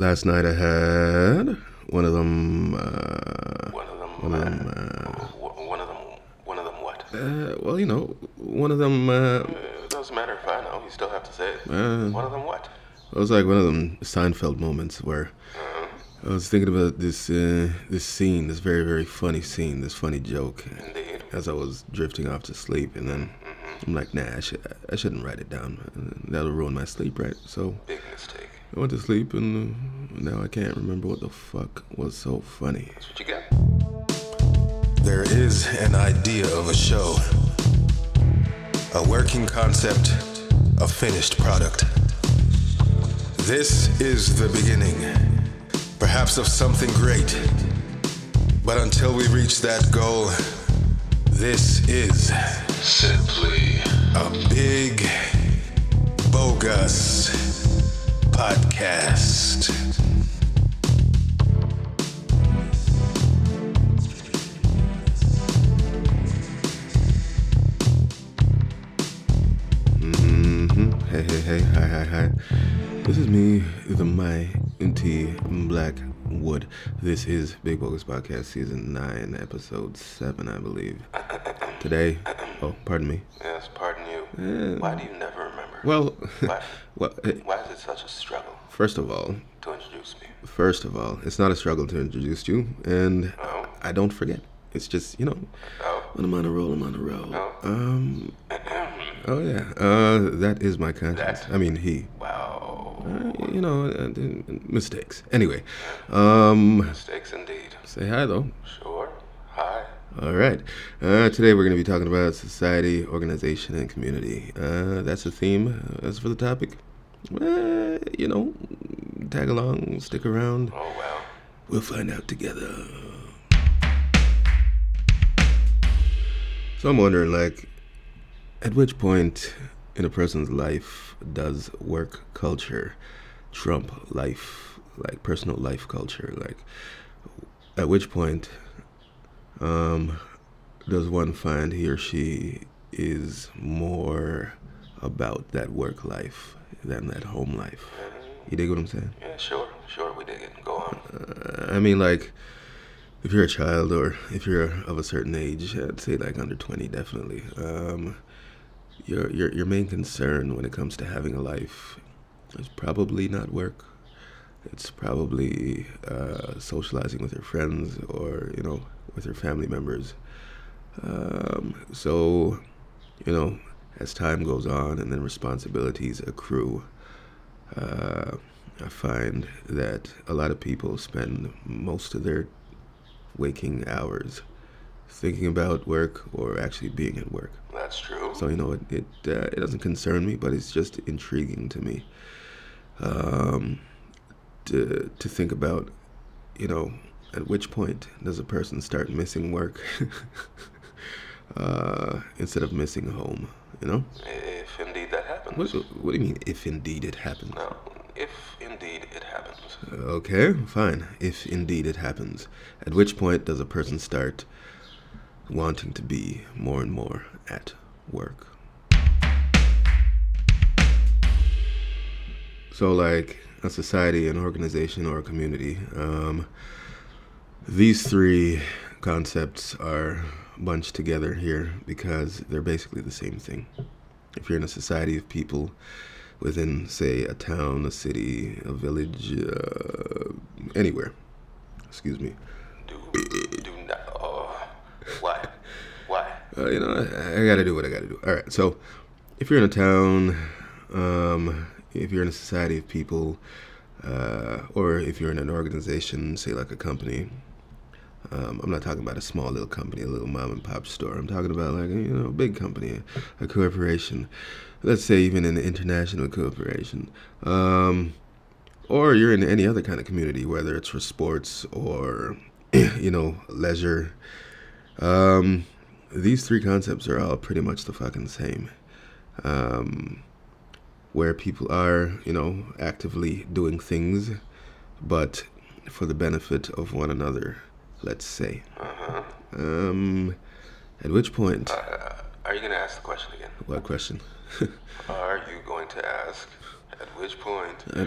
last night I had one of them. Uh, One of them. one of them. uh, one of them. One of them. What? Uh, uh, well, you know, one of them. Uh, Uh, it doesn't matter if I know. You still have to say it. uh, one of them. What? it was like one of them Seinfeld moments where Uh, I was thinking about this uh, this scene, this very very funny scene, this funny joke, indeed. as I was drifting off to sleep, and then I'm like, nah, I, should, I shouldn't write it down. That'll ruin my sleep, right? So Big mistake. I went to sleep, and uh, now I can't remember what the fuck was so funny. That's what you got. There is an idea of a show, a working concept, a finished product. This is the beginning, perhaps of something great. But until we reach that goal, this is Simply. a big, bogus podcast. hmm Hey, hey, hey, hi, hi, hi. This is me, the My NT Blackwood. This is Big Bogus Podcast Season 9, Episode 7, I believe. Today, oh, pardon me. Yes. Pardon Eh, Why do you never remember? Well, Why? well, eh, Why is it such a struggle first of all, to introduce me? first of all, it's not a struggle to introduce you, and Oh. I don't forget. It's just, you know, Oh. when I'm on a roll, I'm on a roll. Oh. Um, oh yeah, uh, that is my conscience. That. I mean, he. wow. Uh, you know, uh, mistakes. Anyway, um, Mistakes indeed. say hi though. Sure. All right. Uh, today we're going to be talking about society, organization, and community. Uh, that's the theme. As for the topic, uh, you know, tag along, stick around. Oh well. We'll find out together. So I'm wondering, like, at which point in a person's life does work culture trump life, like personal life culture? Like, at which point um, does one find he or she is more about that work life than that home life? You dig what I'm saying? Yeah. Sure. Sure. We dig it. Go on. Uh, I mean, like, if you're a child or if you're of a certain age, I'd say like under 20, definitely. Um, your, your, your main concern when it comes to having a life is probably not work. It's probably uh, socializing with your friends or, you know, with your family members. Um, so, you know, as time goes on and then responsibilities accrue, uh, I find that a lot of people spend most of their waking hours thinking about work or actually being at work. That's true. So you know, it it, uh, it doesn't concern me, but it's just intriguing to me um, to to think about. You know, at which point does a person start missing work uh, instead of missing home? You know, If indeed that happens. what, what do you mean? If indeed it happens. No. If indeed it happens. Okay, fine. If indeed it happens, at which point does a person start wanting to be more and more at work? So, like a society, an organization, or a community, um, these three concepts are bunched together here because they're basically the same thing. If you're in a society of people within, say, a town, a city, a village, uh, anywhere, excuse me, Do do not. Oh. Why? Why? uh, you know, I, I gotta do what I gotta do. All right, so if you're in a town, um, if you're in a society of people, uh, or if you're in an organization, say like a company, um, I'm not talking about a small little company, a little mom and pop store. I'm talking about like you know a big company, a corporation. Let's say even an international corporation, um, or you're in any other kind of community, whether it's for sports or you know leisure. Um, these three concepts are all pretty much the fucking same. Um, where people are, you know, actively doing things, but for the benefit of one another, let's say. Uh-huh. Um, at which point, Uh, are you gonna ask the question again? what question? Are you going to ask at which point Uh,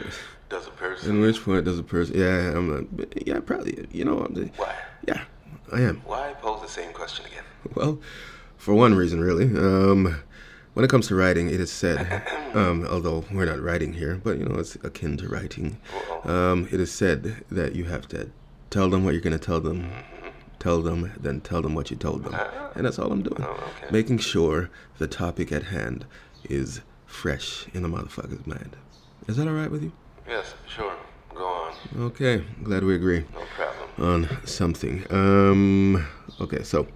does a person At which point does a person? Yeah, I'm. Uh, yeah, probably. You know, I'm. Why? Yeah, I am. Why pose the same question again? Well, for one reason, really. Um, when it comes to writing, it is said, um, although we're not writing here, but you know, it's akin to writing. Um, it is said that you have to tell them what you're going to tell them, tell them, then tell them what you told them. And that's all I'm doing. Oh, okay. Making sure the topic at hand is fresh in the motherfucker's mind. Is that all right with you? Yes, sure. Go on. Okay, glad we agree No problem. on something. Um, okay, so,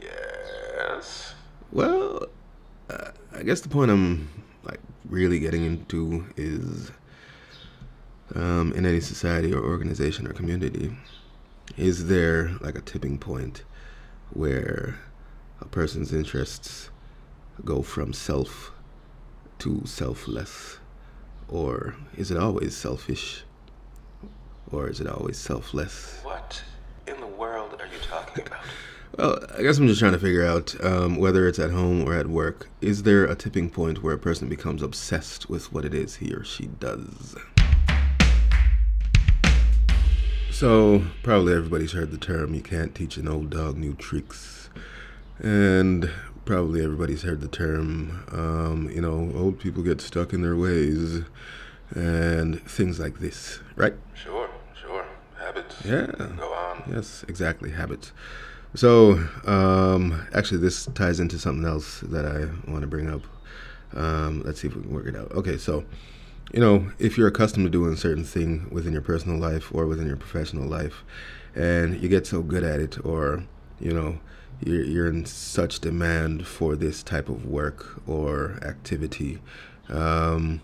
Yes. well, uh, I guess the point I'm like really getting into is um, in any society or organization or community, is there like a tipping point where a person's interests go from self to selfless? Or is it always selfish? Or is it always selfless? What in the world are you talking about? Well, I guess I'm just trying to figure out um, whether it's at home or at work. Is there a tipping point where a person becomes obsessed with what it is he or she does? So, probably everybody's heard the term you can't teach an old dog new tricks. And probably everybody's heard the term, um, you know, old people get stuck in their ways and things like this, right? Sure, sure. Habits. Yeah. Go on. Yes, exactly. Habits. So, um, actually, this ties into something else that I want to bring up. Um, let's see if we can work it out. Okay, so, you know, if you're accustomed to doing a certain thing within your personal life or within your professional life, and you get so good at it, or, you know, you're, you're in such demand for this type of work or activity, um,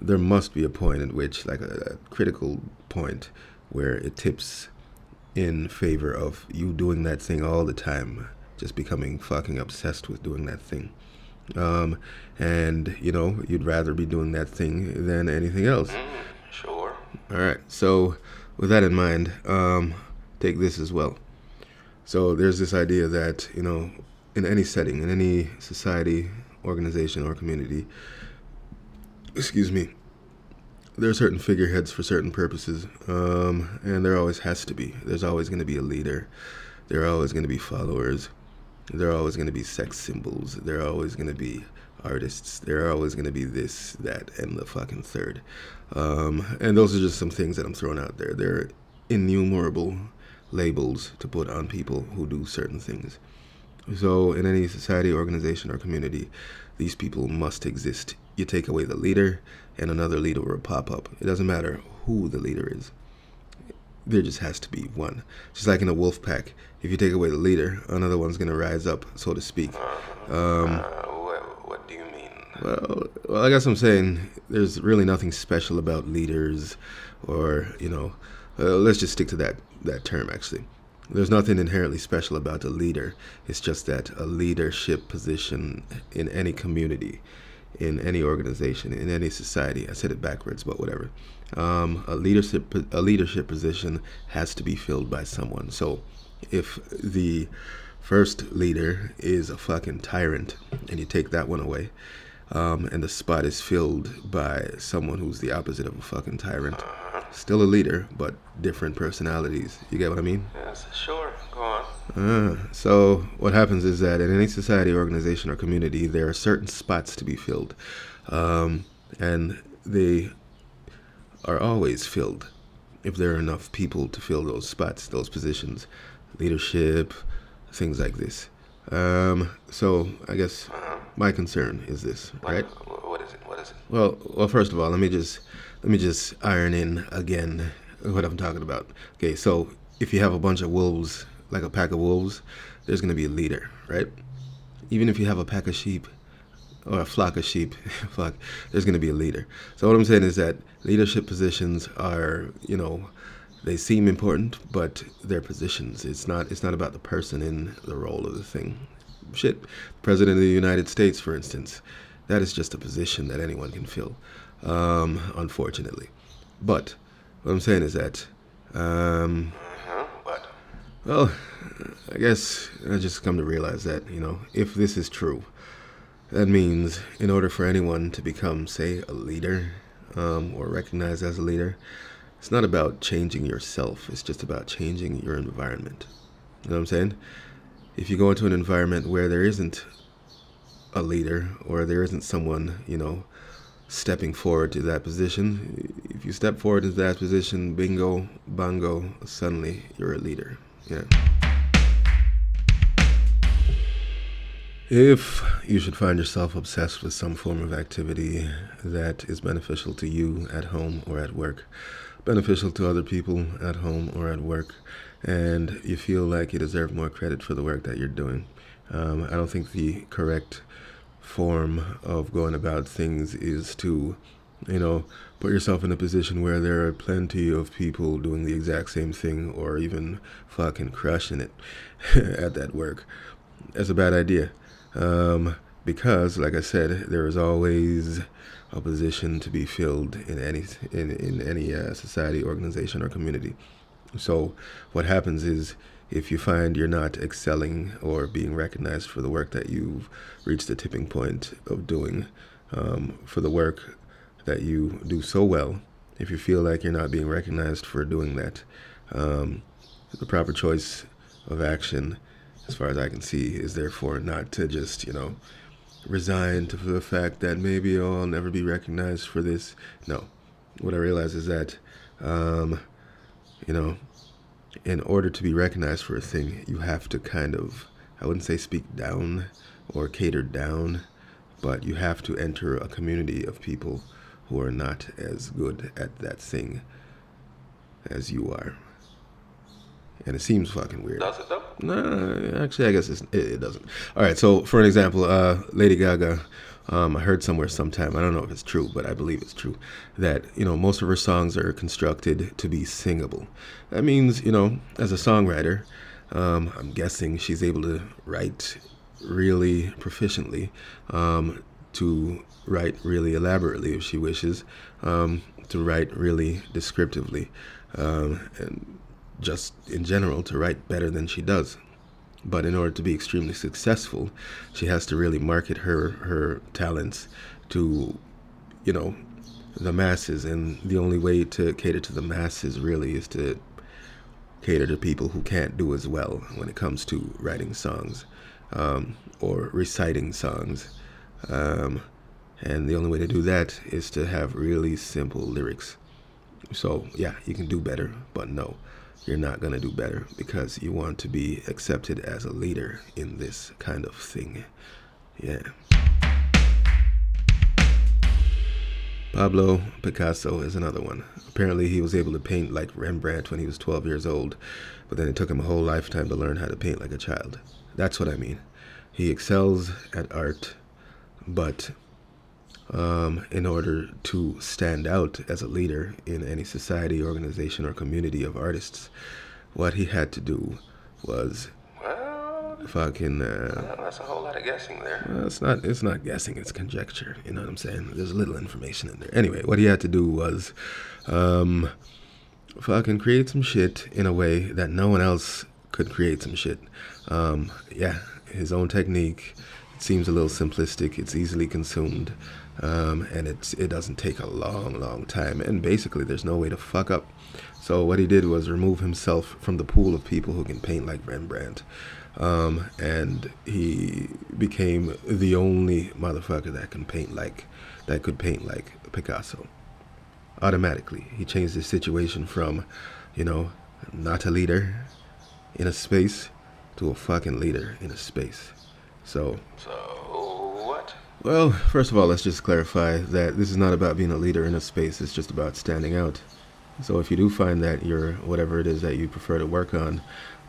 there must be a point at which, like a, a critical point, where it tips in favor of you doing that thing all the time, just becoming fucking obsessed with doing that thing. Um, and, you know, you'd rather be doing that thing than anything else. Mm, sure. All right. So, with that in mind, um, take this as well. So, there's this idea that, you know, in any setting, in any society, organization, or community, excuse me, there are certain figureheads for certain purposes, um, and there always has to be. There's always going to be a leader. There are always going to be followers. There are always going to be sex symbols. There are always going to be artists. There are always going to be this, that, and the fucking third. Um, and those are just some things that I'm throwing out there. There are innumerable labels to put on people who do certain things. So, in any society, organization, or community, these people must exist. You take away the leader, and another leader will pop up. It doesn't matter who the leader is. There just has to be one. Just like in a wolf pack, if you take away the leader, another one's gonna rise up, so to speak. Um, Uh, what, what do you mean? well, well, I guess I'm saying there's really nothing special about leaders, or you know, uh, let's just stick to that that term. Actually, there's nothing inherently special about a leader. It's just that a leadership position in any community, in any organization, in any society. I said it backwards, but whatever. Um, a leadership a leadership position has to be filled by someone. So, if the first leader is a fucking tyrant, and you take that one away, um, and the spot is filled by someone who's the opposite of a fucking tyrant. Still a leader, but different personalities. You get what I mean? Yes, sure. Uh, so what happens is that in any society, organization, or community, there are certain spots to be filled, um, and they are always filled if there are enough people to fill those spots, those positions, leadership, things like this. Um, so I guess my concern is this, right? wh- what is it? What is it? Well, well, first of all, let me just let me just iron in again what I'm talking about. Okay, so if you have a bunch of wolves, like a pack of wolves, there's gonna be a leader, right? Even if you have a pack of sheep or a flock of sheep, fuck, there's gonna be a leader. So what I'm saying is that leadership positions are, you know, they seem important, but they're positions. It's not. It's not about the person in the role of the thing. Shit, President of the United States, for instance, that is just a position that anyone can fill. Um, unfortunately, but what I'm saying is that, um? Well, I guess I just come to realize that you know if this is true, that means in order for anyone to become, say, a leader, um, or recognized as a leader, it's not about changing yourself. It's just about changing your environment. You know what I'm saying? If you go into an environment where there isn't a leader or there isn't someone, you know, stepping forward to that position, if you step forward into that position, bingo, bongo, suddenly you're a leader. Yeah. If you should find yourself obsessed with some form of activity that is beneficial to you at home or at work, beneficial to other people at home or at work, and you feel like you deserve more credit for the work that you're doing, um, I don't think the correct form of going about things is to, you know, put yourself in a position where there are plenty of people doing the exact same thing or even fucking crushing it at that work. That's a bad idea. Um, because, like I said, there is always a position to be filled in any in, in any uh, society, organization, or community. So, what happens is if you find you're not excelling or being recognized for the work that you've reached the tipping point of doing, um, for the work that you do so well, if you feel like you're not being recognized for doing that, um, the proper choice of action, as far as I can see, is therefore not to just, you know, resign to the fact that maybe, I'll never be recognized for this. No. What I realize is that, um, you know, in order to be recognized for a thing, you have to kind of, I wouldn't say speak down or cater down, but you have to enter a community of people who are not as good at that thing as you are. And it seems fucking weird. Does it though? No, actually, I guess it's, it, it doesn't. All right, so for an example, uh, Lady Gaga, um, I heard somewhere sometime, I don't know if it's true, but I believe it's true, that, you know, most of her songs are constructed to be singable. That means, you know, as a songwriter, um, I'm guessing she's able to write really proficiently, um, to write really elaborately if she wishes, um, to write really descriptively, um, and just in general to write better than she does. But in order to be extremely successful, she has to really market her her talents to, you know, the masses. And the only way to cater to the masses really is to cater to people who can't do as well when it comes to writing songs um, or reciting songs. Um, and the only way to do that is to have really simple lyrics. So, yeah, you can do better, but no you're not going to do better because you want to be accepted as a leader in this kind of thing. Yeah. Pablo Picasso is another one. Apparently, he was able to paint like Rembrandt when he was 12 years old, but then it took him a whole lifetime to learn how to paint like a child. That's what I mean. He excels at art, but um, in order to stand out as a leader in any society, organization, or community of artists, what he had to do was Well, fucking. Uh, that's a whole lot of guessing there. well, it's not. It's not guessing. It's conjecture. You know what I'm saying? There's little information in there. Anyway, what he had to do was, um, fucking create some shit in a way that no one else could create some shit. Um, yeah, his own technique. Seems a little simplistic. It's easily consumed um, and it's it doesn't take a long, long time. And basically, there's no way to fuck up. So what he did was remove himself from the pool of people who can paint like Rembrandt, um, and he became the only motherfucker that can paint like that could paint like Picasso. Automatically, he changed the situation from, you know, not a leader in a space to a fucking leader in a space. So So what? well, first of all, let's just clarify that this is not about being a leader in a space, it's just about standing out. So if you do find that your whatever it is that you prefer to work on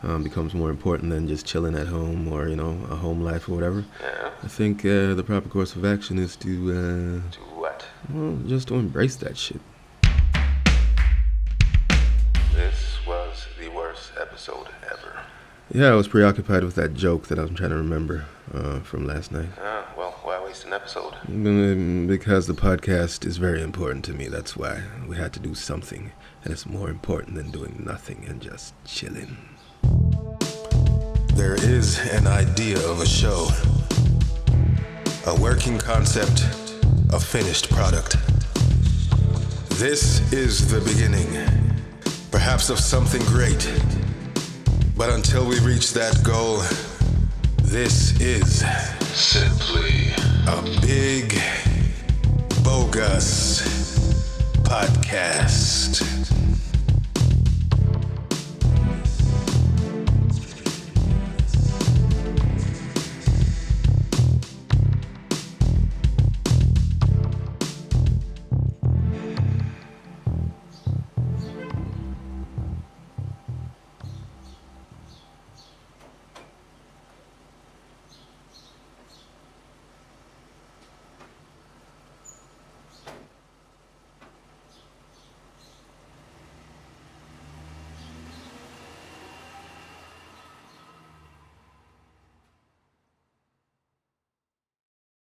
um, becomes more important than just chilling at home or, you know, a home life or whatever, Yeah. I think uh, the proper course of action is to, To what? uh, well, just to embrace that shit. Yeah, I was preoccupied with that joke that I was trying to remember uh, from last night. Ah, well, why waste an episode? Mm, Because the podcast is very important to me. That's why we had to do something. And it's more important than doing nothing and just chilling. There is an idea of a show, a working concept, a finished product. This is the beginning, perhaps of something great. But until we reach that goal, this is simply a big bogus podcast.